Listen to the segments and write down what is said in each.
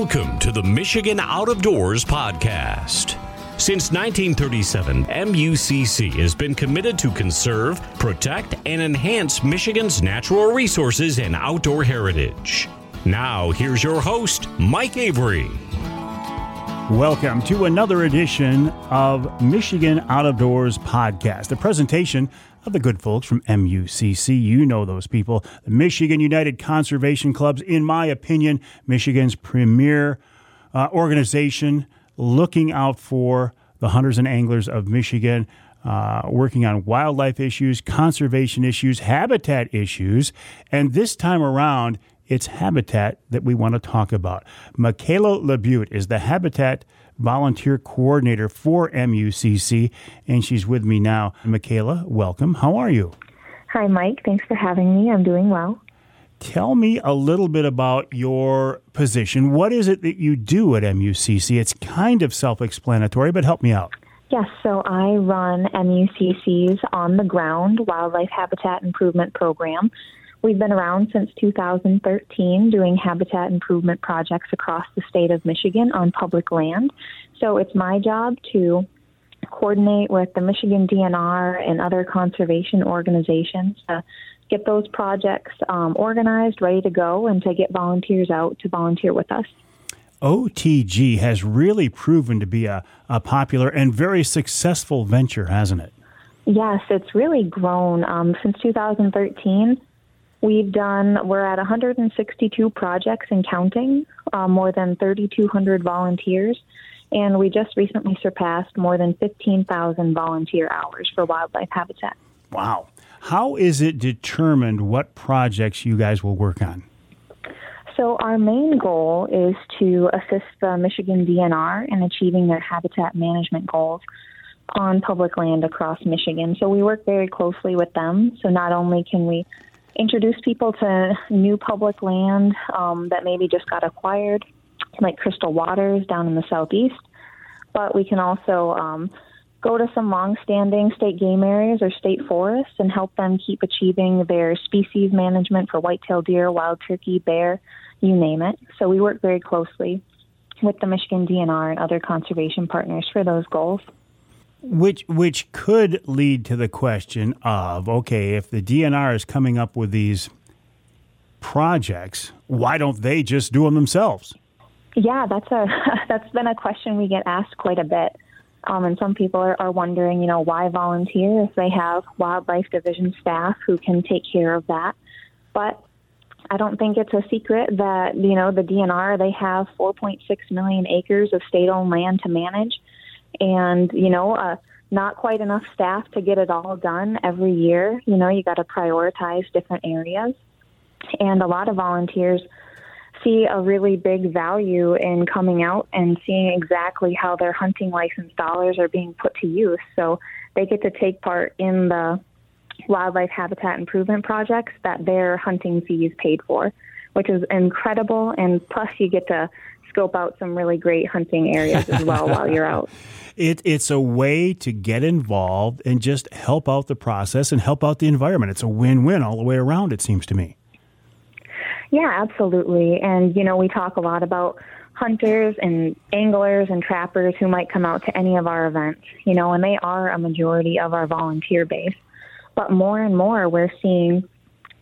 Welcome to the Michigan Out of Doors podcast. Since 1937, MUCC has been committed to conserve, protect, and enhance Michigan's natural resources and outdoor heritage. Now, here's your host, Mike Avery. Welcome to another edition of Michigan Out of Doors podcast, a presentation of the good folks from MUCC. You know those people, the Michigan United Conservation Clubs, in my opinion, Michigan's premier uh, organization looking out for the hunters and anglers of Michigan. Uh, working on wildlife issues, conservation issues, habitat issues, and this time around, it's habitat that we want to talk about. Michaela Labutte is the habitat volunteer coordinator for MUCC, and she's with me now. Michaela, welcome. How are you? Hi, Mike. Thanks for having me. I'm doing well. Tell me a little bit about your position. What is it that you do at MUCC? It's kind of self explanatory, but help me out. Yes, so I run MUCC's On the Ground Wildlife Habitat Improvement Program. We've been around since 2013 doing habitat improvement projects across the state of Michigan on public land. So it's my job to coordinate with the Michigan DNR and other conservation organizations to get those projects um, organized, ready to go, and to get volunteers out to volunteer with us. OTG has really proven to be a, a popular and very successful venture, hasn't it? Yes, it's really grown. Um, since 2013, We've done, we're at 162 projects and counting, uh, more than 3,200 volunteers, and we just recently surpassed more than 15,000 volunteer hours for wildlife habitat. Wow. How is it determined what projects you guys will work on? So, our main goal is to assist the Michigan DNR in achieving their habitat management goals on public land across Michigan. So, we work very closely with them. So, not only can we introduce people to new public land um, that maybe just got acquired, like Crystal Waters down in the southeast. But we can also um, go to some long-standing state game areas or state forests and help them keep achieving their species management for white-tailed deer, wild turkey, bear, you name it. So we work very closely with the Michigan DNR and other conservation partners for those goals. Which which could lead to the question of okay, if the DNR is coming up with these projects, why don't they just do them themselves? Yeah, that's a that's been a question we get asked quite a bit. Um, and some people are, are wondering, you know, why volunteer if they have wildlife division staff who can take care of that. But I don't think it's a secret that, you know, the DNR, they have 4.6 million acres of state owned land to manage and you know uh, not quite enough staff to get it all done every year. You know you got to prioritize different areas. And a lot of volunteers see a really big value in coming out and seeing exactly how their hunting license dollars are being put to use. So they get to take part in the wildlife habitat improvement projects that their hunting fees paid for which is incredible. And plus you get to scope out some really great hunting areas as well while you're out. It, it's a way to get involved and just help out the process and help out the environment. It's a win win all the way around, it seems to me. Yeah, absolutely. And, you know, we talk a lot about hunters and anglers and trappers who might come out to any of our events, you know, and they are a majority of our volunteer base. But more and more, we're seeing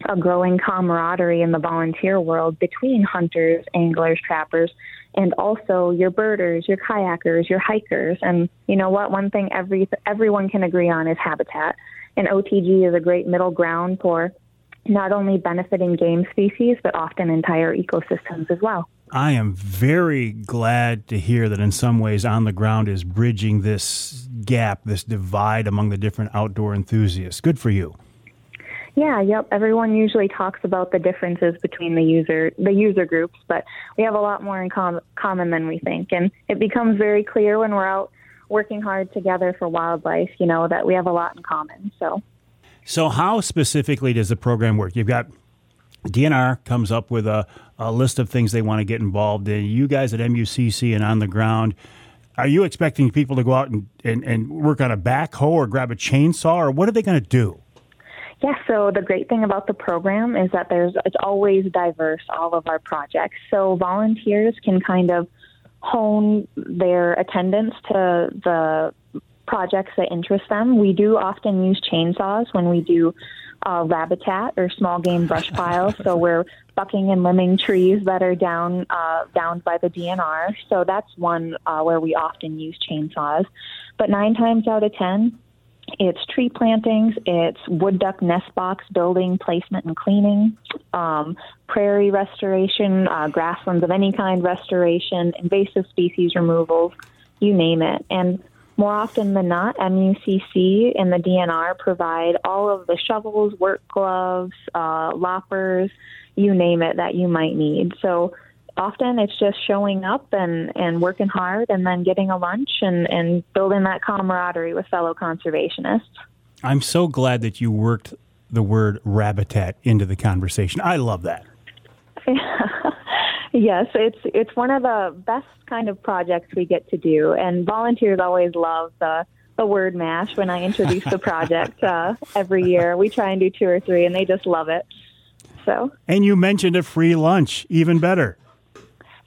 a growing camaraderie in the volunteer world between hunters, anglers, trappers, and also your birders, your kayakers, your hikers. And you know what? One thing every everyone can agree on is habitat. And OTG is a great middle ground for not only benefiting game species, but often entire ecosystems as well. I am very glad to hear that in some ways On the Ground is bridging this gap, this divide among the different outdoor enthusiasts. Good for you. Yeah, yep. Everyone usually talks about the differences between the user the user groups, but we have a lot more in com- common than we think, and it becomes very clear when we're out working hard together for wildlife. You know that we have a lot in common. So, so how specifically does the program work? You've got DNR comes up with a, a list of things they want to get involved in. You guys at MUCC and on the ground. Are you expecting people to go out and, and, and work on a backhoe or grab a chainsaw, or what are they going to do? Yeah, so the great thing about the program is that there's it's always diverse all of our projects. So volunteers can kind of hone their attendance to the projects that interest them. We do often use chainsaws when we do uh, rabbitat or small game brush piles. so we're bucking and limbing trees that are down uh, downed by the DNR. So that's one uh, where we often use chainsaws. But nine times out of ten, it's tree plantings, it's wood duck nest box building, placement, and cleaning, um, prairie restoration, uh, grasslands of any kind restoration, invasive species removals, you name it. And more often than not, MUCC and the DNR provide all of the shovels, work gloves, uh, loppers, you name it that you might need. So often it's just showing up and, and working hard and then getting a lunch and, and building that camaraderie with fellow conservationists. I'm so glad that you worked the word rabbitat into the conversation. I love that. yes, it's it's one of the best kind of projects we get to do, and volunteers always love the the word mash when I introduce the project uh, every year. We try and do two or three, and they just love it. So. And you mentioned a free lunch, even better.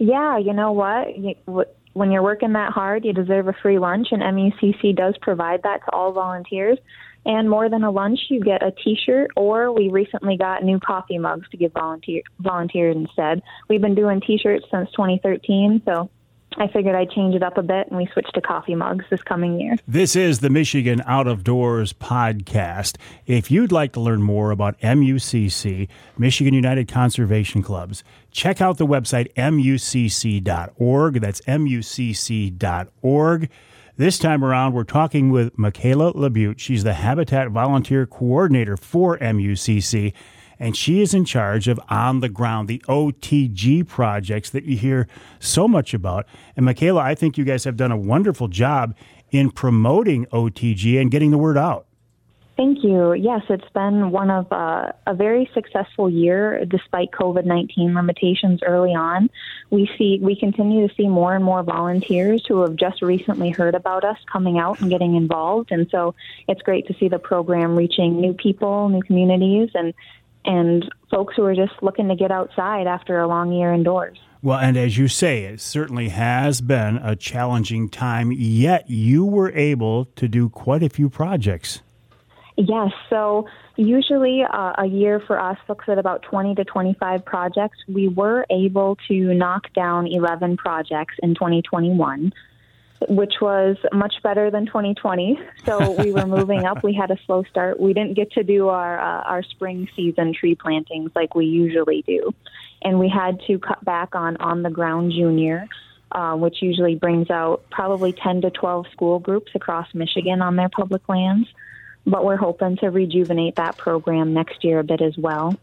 Yeah, you know what? When you're working that hard, you deserve a free lunch, and MUCC does provide that to all volunteers. And more than a lunch, you get a T-shirt, or we recently got new coffee mugs to give volunteer volunteers instead. We've been doing T-shirts since 2013, so I figured I'd change it up a bit and we switched to coffee mugs this coming year. This is the Michigan Out of Doors podcast. If you'd like to learn more about MUCC, Michigan United Conservation Clubs, check out the website mucc.org. That's mucc.org. This time around, we're talking with Michaela Labutte. She's the Habitat Volunteer Coordinator for MUCC and she is in charge of on the ground, the OTG projects that you hear so much about. And Michaela, I think you guys have done a wonderful job in promoting OTG and getting the word out. Thank you. Yes, it's been one of uh, a very successful year despite COVID nineteen limitations early on. We see we continue to see more and more volunteers who have just recently heard about us coming out and getting involved, and so it's great to see the program reaching new people, new communities, and and folks who are just looking to get outside after a long year indoors. Well, and as you say, it certainly has been a challenging time, yet you were able to do quite a few projects. Yes. So usually uh, a year for us looks at about 20 to 25 projects. We were able to knock down 11 projects in 2021 which was much better than 2020. So we were moving up. We had a slow start. We didn't get to do our uh, our spring season tree plantings like we usually do, and we had to cut back on on the ground junior. Uh, which usually brings out probably 10 to 12 school groups across Michigan on their public lands. But we're hoping to rejuvenate that program next year a bit as well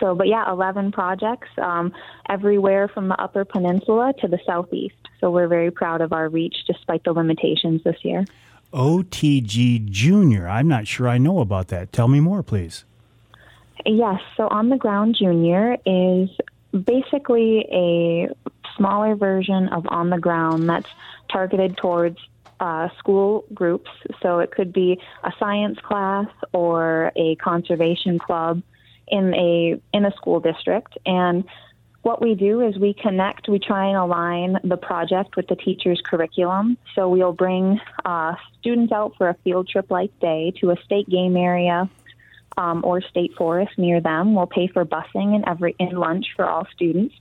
so, but yeah, 11 projects um, everywhere from the Upper Peninsula to the Southeast. So we're very proud of our reach despite the limitations this year. OTG Junior. I'm not sure I know about that. Tell me more, please. Yes. So On the Ground Junior is basically a smaller version of On the Ground that's targeted towards uh, school groups. So it could be a science class or a conservation club in a in a school district and what we do is we connect, we try and align the project with the teacher's curriculum. So we'll bring uh, students out for a field trip like day to a state game area um, or state forest near them. We'll pay for busing and every in lunch for all students.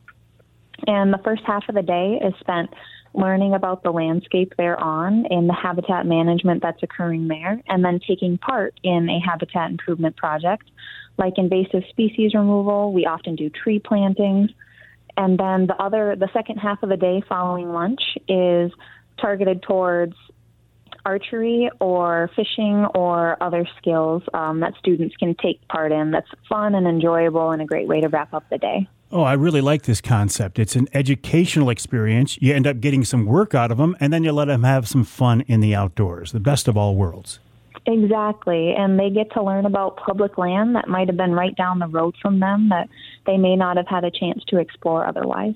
And the first half of the day is spent learning about the landscape they're on and the habitat management that's occurring there, and then taking part in a habitat improvement project like invasive species removal. We often do tree plantings. And then the other, the second half of the day following lunch is targeted towards archery or fishing or other skills um, that students can take part in that's fun and enjoyable and a great way to wrap up the day. Oh, I really like this concept. It's an educational experience. You end up getting some work out of them, and then you let them have some fun in the outdoors. The best of all worlds. Exactly. And they get to learn about public land that might have been right down the road from them that they may not have had a chance to explore otherwise.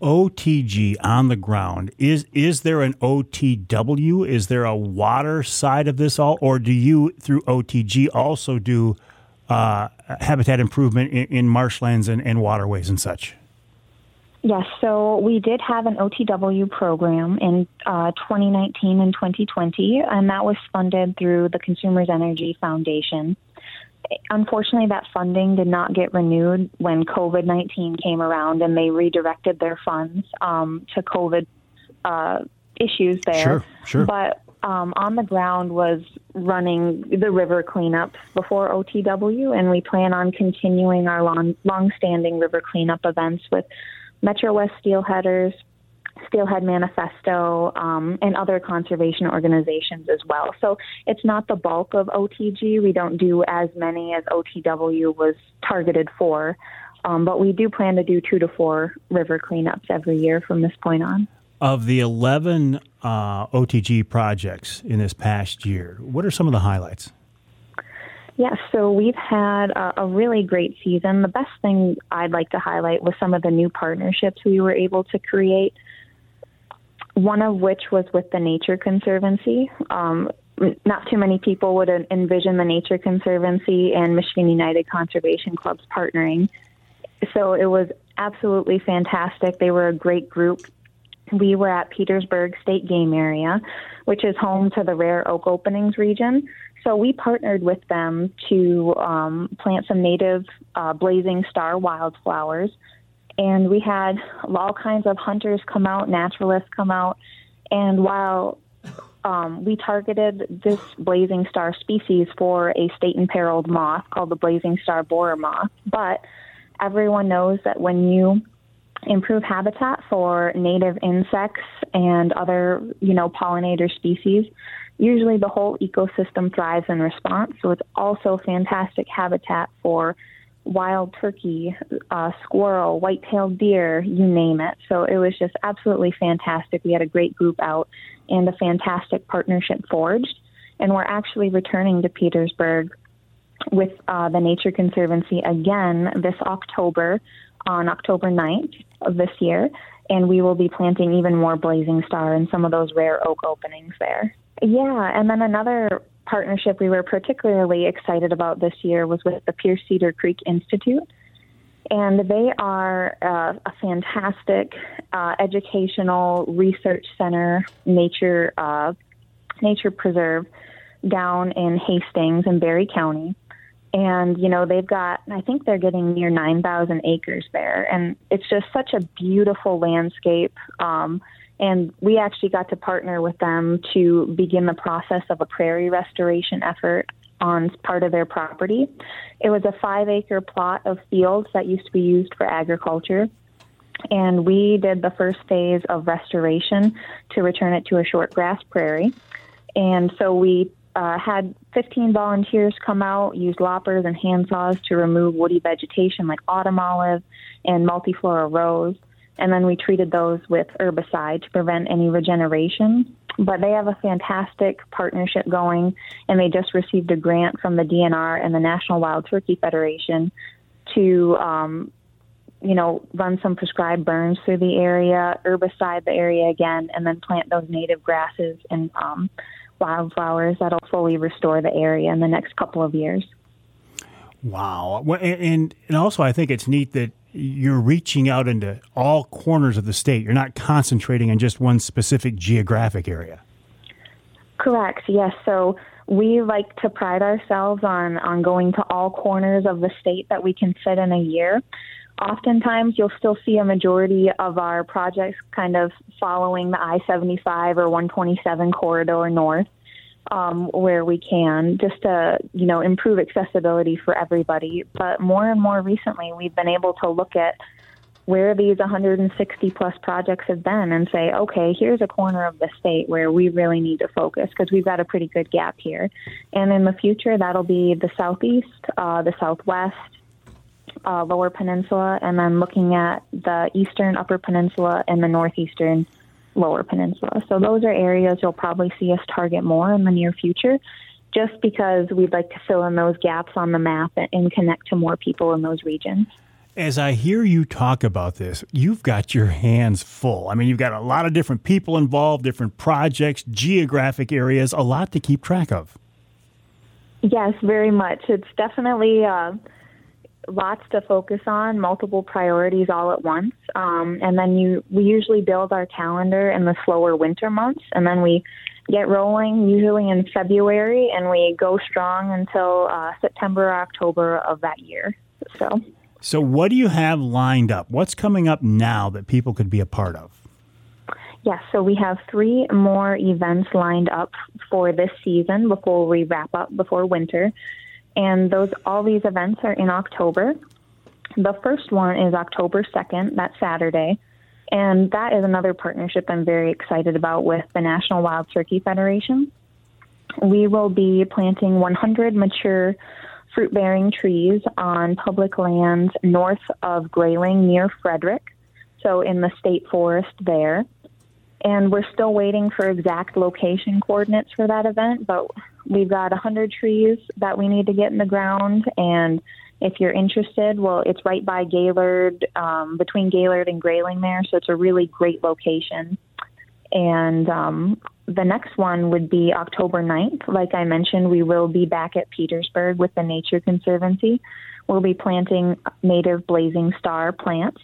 OTG on the ground. Is is there an OTW? Is there a water side of this all, or do you through OTG also do uh, habitat improvement in, in marshlands and, and waterways and such? Yes, so we did have an OTW program in uh, 2019 and 2020, and that was funded through the Consumers Energy Foundation. Unfortunately, that funding did not get renewed when COVID 19 came around and they redirected their funds um, to COVID uh, issues there. Sure, sure. But um, on the ground was running the river cleanups before OTW, and we plan on continuing our long, long-standing river cleanup events with Metro West Steelheaders, Steelhead Manifesto, um, and other conservation organizations as well. So it's not the bulk of OTG. We don't do as many as OTW was targeted for, um, but we do plan to do two to four river cleanups every year from this point on. Of the 11 uh, OTG projects in this past year, what are some of the highlights? Yes, so we've had a, a, really great season. The best thing I'd like to highlight was some of the new partnerships we were able to create. One of which was with the Nature Conservancy. Um, not too many people would envision the Nature Conservancy and Michigan United Conservation Clubs partnering. So it was absolutely fantastic. They were a great group. We were at Petersburg State Game Area, which is home to the rare oak openings region. So we partnered with them to um, plant some native uh, blazing star wildflowers. And we had all kinds of hunters come out, naturalists come out. And while um, we targeted this blazing star species for a state imperiled moth called the blazing star borer moth, but everyone knows that when you improve habitat for native insects and other, you know, pollinator species, usually the whole ecosystem thrives in response. So it's also fantastic habitat for wild turkey, uh, squirrel, white-tailed deer, you name it. So it was just absolutely fantastic. We had a great group out and a fantastic partnership forged. And we're actually returning to Petersburg with uh, the Nature Conservancy again this October, on October 9th of this year. And we will be planting even more blazing star in some of those rare oak openings there. Yeah, and then another partnership we were particularly excited about this year was with the Pierce Cedar Creek Institute. And they are uh, a fantastic uh, educational research center, nature uh, nature preserve down in Hastings in Barry County. And, you know, they've got, I think they're getting near 9,000 acres there. And it's just such a beautiful landscape. Um, and we actually got to partner with them to begin the process of a prairie restoration effort on part of their property. It was a five acre plot of fields that used to be used for agriculture. And we did the first phase of restoration to return it to a short grass prairie. And so we uh, had 15 volunteers come out, use loppers and handsaws to remove woody vegetation like autumn olive and multiflora rose and then we treated those with herbicide to prevent any regeneration. But they have a fantastic partnership going, and they just received a grant from the DNR and the National Wild Turkey Federation to, um, you know, run some prescribed burns through the area, herbicide the area again, and then plant those native grasses and um, wildflowers that'll fully restore the area in the next couple of years. Wow. And, and also, I think it's neat that you're reaching out into all corners of the state. You're not concentrating in just one specific geographic area. Correct. Yes. So we like to pride ourselves on on going to all corners of the state that we can fit in a year. Oftentimes, you'll still see a majority of our projects kind of following the I 75 or 127 corridor north um, where we can, just to you know improve accessibility for everybody. But more and more recently, we've been able to look at where these 160 plus projects have been and say, okay, here's a corner of the state where we really need to focus because we've got a pretty good gap here. And in the future, that'll be the southeast, uh, the southwest, uh, lower peninsula, and then looking at the eastern upper peninsula and the northeastern lower peninsula. So those are areas you'll probably see us target more in the near future just because we'd like to fill in those gaps on the map and connect to more people in those regions. As I hear you talk about this, you've got your hands full. I mean, you've got a lot of different people involved, different projects, geographic areas, a lot to keep track of. Yes, very much. It's definitely uh, lots to focus on, multiple priorities all at once. Um, and then you, we usually build our calendar in the slower winter months, and then we get rolling usually in February, and we go strong until uh, September or October of that year. So. So, what do you have lined up? What's coming up now that people could be a part of? Yes, so we have three more events lined up for this season before we wrap up before winter. And those all these events are in October. The first one is October 2nd, that Saturday. And that is another partnership I'm very excited about with the National Wild Turkey Federation. We will be planting 100 mature fruit bearing trees on public lands north of Grayling near Frederic, so in the state forest there. And we're still waiting for exact location coordinates for that event, but we've got 100 trees that we need to get in the ground. And if you're interested, well, it's right by Gaylord, um, between Gaylord and Grayling there, so it's a really great location. And um, the next one would be October 9th. Like I mentioned, we will be back at Petersburg with the Nature Conservancy. We'll be planting native blazing star plants.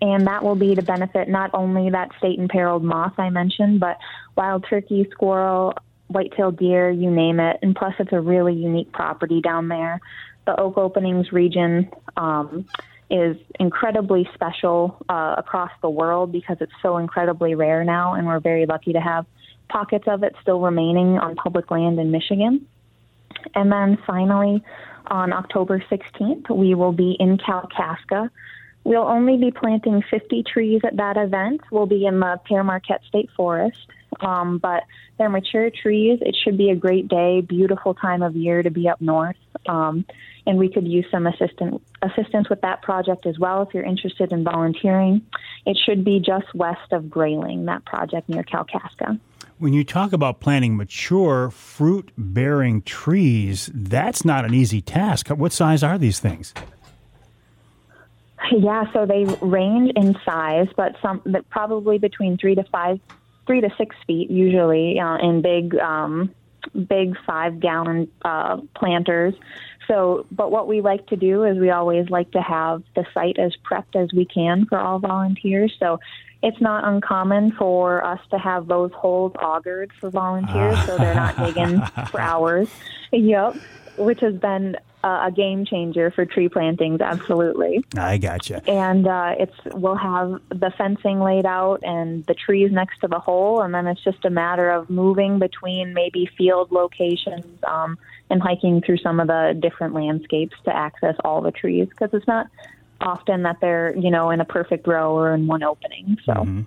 And that will be to benefit not only that state imperiled moth I mentioned, but wild turkey, squirrel, white-tailed deer, you name it. And plus, it's a really unique property down there. The oak openings region um, is incredibly special uh, across the world because it's so incredibly rare now, and we're very lucky to have pockets of it still remaining on public land in Michigan. And then finally, on October 16th, we will be in Kalkaska. We'll only be planting 50 trees at that event. We'll be in the Pere Marquette State Forest, um, but they're mature trees. It should be a great day, beautiful time of year to be up north. Um, and we could use some assistant, assistance with that project as well if you're interested in volunteering. It should be just west of Grayling, that project near Kalkaska. When you talk about planting mature fruit bearing trees, that's not an easy task. What size are these things? Yeah, so they range in size, but some but probably between three to five, three to six feet usually uh, in big, um, big five gallon uh, planters. So, but what we like to do is we always like to have the site as prepped as we can for all volunteers. So, it's not uncommon for us to have those holes augered for volunteers, so they're not digging for hours. Yep, which has been uh, a game changer for tree plantings. Absolutely. I gotcha. And uh, it's we'll have the fencing laid out and the trees next to the hole, and then it's just a matter of moving between maybe field locations um, and hiking through some of the different landscapes to access all the trees because it's not often that they're you know in a perfect row or in one opening. So. Mm-hmm.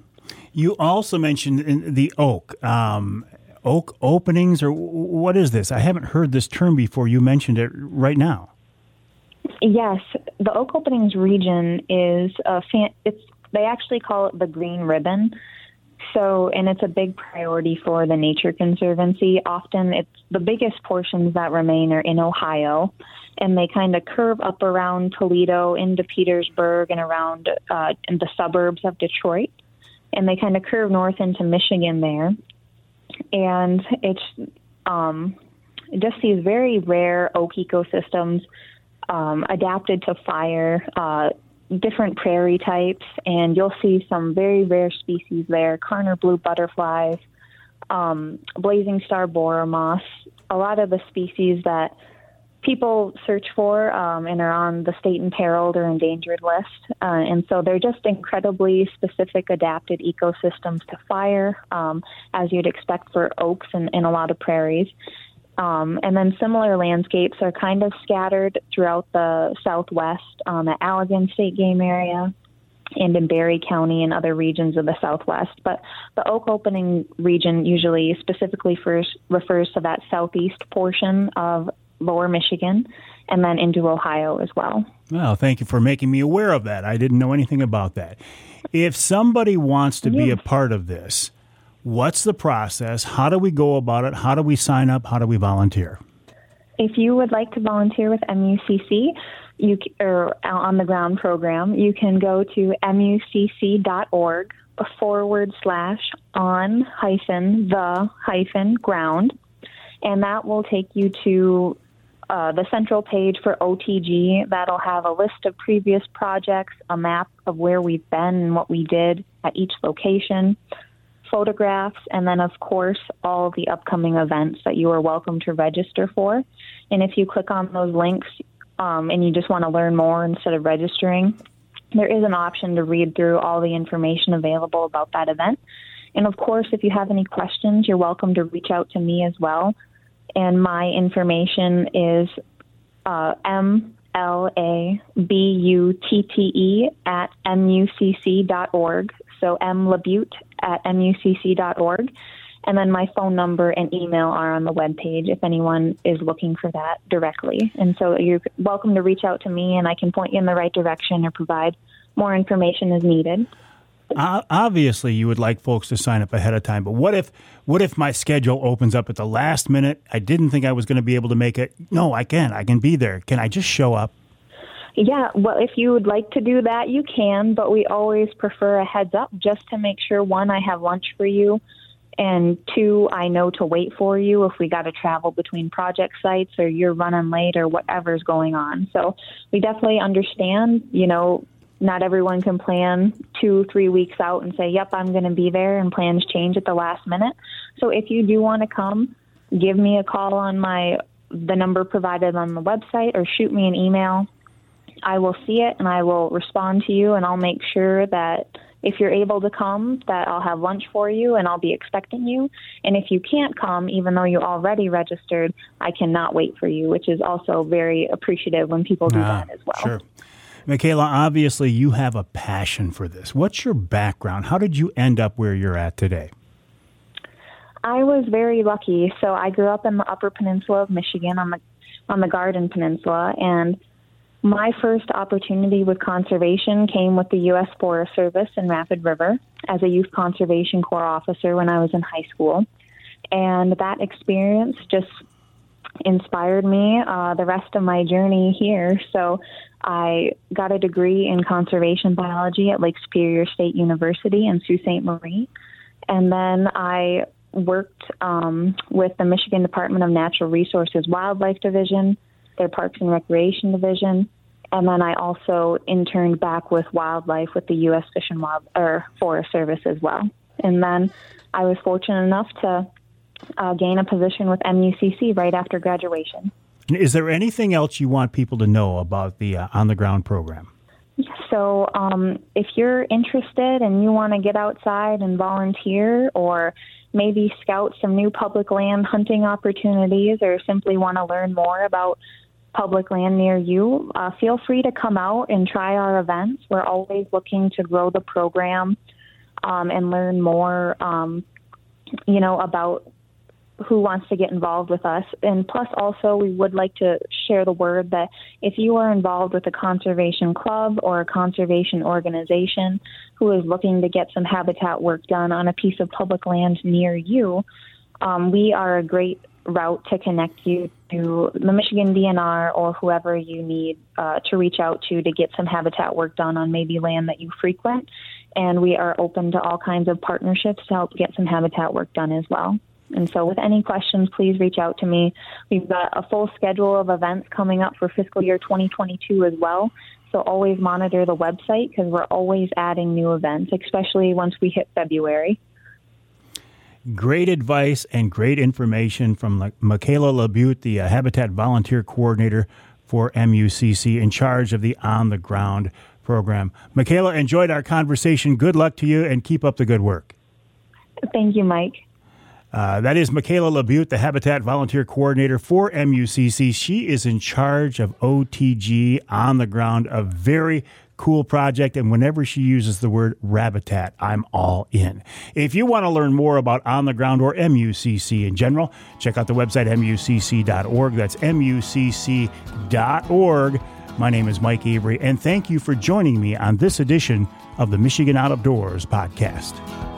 You also mentioned the oak. Um, oak openings, or what is this? I haven't heard this term before. You mentioned it right now. Yes, the oak openings region is a fan. It's they actually call it the green ribbon. So, and it's a big priority for the Nature Conservancy. Often, it's the biggest portions that remain are in Ohio, and they kind of curve up around Toledo into Petersburg and around uh, in the suburbs of Detroit, and they kind of curve north into Michigan there, and it's um, just these very rare oak ecosystems um, adapted to fire. Uh, different prairie types, and you'll see some very rare species there Karner blue butterflies, um, blazing star borer moths. a lot of the species that people search for um, and are on the state imperiled or endangered list. Uh, and so they're just incredibly specific, adapted ecosystems to fire, um, as you'd expect for oaks and, and a lot of prairies. Um, and then similar landscapes are kind of scattered throughout the southwest, um, at Allegan State Game Area, and in Barry County and other regions of the Southwest. But the oak opening region usually specifically refers to that southeast portion of lower Michigan and then into Ohio as well. Well, thank you for making me aware of that. I didn't know anything about that. If somebody wants to be a part of this, what's the process? How do we go about it? How do we sign up? How do we volunteer? If you would like to volunteer with MUCC, you or on the ground program, you can go to mucc.org forward slash on hyphen the hyphen ground, and that will take you to uh, the central page for OTG. That'll have a list of previous projects, a map of where we've been and what we did at each location, photographs, and then, of course, all the upcoming events that you are welcome to register for. And if you click on those links um, and you just want to learn more instead of registering, there is an option to read through all the information available about that event. And of course, if you have any questions, you're welcome to reach out to me as well. And my information is uh, M L A B U T T E at mucc.org. So M Labutte at mucc.org. And then my phone number and email are on the webpage if anyone is looking for that directly. And so you're welcome to reach out to me and I can point you in the right direction or provide more information as needed. Obviously, you would like folks to sign up ahead of time, but what if what if my schedule opens up at the last minute? I didn't think I was going to be able to make it. No, I can. I can be there. Can I just show up? Yeah, well, if you would like to do that, you can, but we always prefer a heads up just to make sure one, I have lunch for you, and two, I know to wait for you if we got to travel between project sites or you're running late or whatever's going on. So we definitely understand, you know, not everyone can plan two, three weeks out and say, yep, I'm going to be there, and plans change at the last minute. So if you do want to come, give me a call on my the number provided on the website or shoot me an email. I will see it and I will respond to you and I'll make sure that if you're able to come, that I'll have lunch for you and I'll be expecting you. And if you can't come, even though you already registered, I cannot wait for you, which is also very appreciative when people do ah, that as well. Sure. Michaela, obviously you have a passion for this. What's your background? How did you end up where you're at today? I was very lucky. So I grew up in the Upper Peninsula of Michigan on the on the Garden Peninsula and my first opportunity with conservation came with the U.S. Forest Service in Rapid River as a Youth Conservation Corps officer when I was in high school. And that experience just inspired me uh, the rest of my journey here. So I got a degree in conservation biology at Lake Superior State University in Sault Ste. Marie. And then I worked um, with the Michigan Department of Natural Resources Wildlife Division, their Parks and Recreation Division, and then I also interned back with wildlife with the U.S. Fish and Wild or Forest Service as well. And then I was fortunate enough to uh, gain a position with MUCC right after graduation. Is there anything else you want people to know about the uh, on the ground program? So, um, if you're interested and you want to get outside and volunteer, or maybe scout some new public land hunting opportunities, or simply want to learn more about public land near you, uh, feel free to come out and try our events. We're always looking to grow the program um, and learn more, um, you know, about who wants to get involved with us. And plus, also, we would like to share the word that if you are involved with a conservation club or a conservation organization who is looking to get some habitat work done on a piece of public land near you, um, we are a great route to connect you to the Michigan DNR or whoever you need uh, to reach out to to get some habitat work done on maybe land that you frequent. And we are open to all kinds of partnerships to help get some habitat work done as well. And so, with any questions, please reach out to me. We've got a full schedule of events coming up for fiscal year 2022 as well. So, always monitor the website because we're always adding new events, especially once we hit February. Great advice and great information from Michaela Labutte, the uh, Habitat Volunteer Coordinator for MUCC, in charge of the On the Ground program. Michaela, enjoyed our conversation. Good luck to you and keep up the good work. Thank you, Mike. Uh, that is Michaela Labutte, the Habitat Volunteer Coordinator for MUCC. She is in charge of OTG on the ground, a very cool project. And whenever she uses the word Rabbitat, I'm all in. If you want to learn more about On the Ground or MUCC in general, check out the website mucc.org. That's mucc.org. My name is Mike Avery, and thank you for joining me on this edition of the Michigan Out of Doors podcast.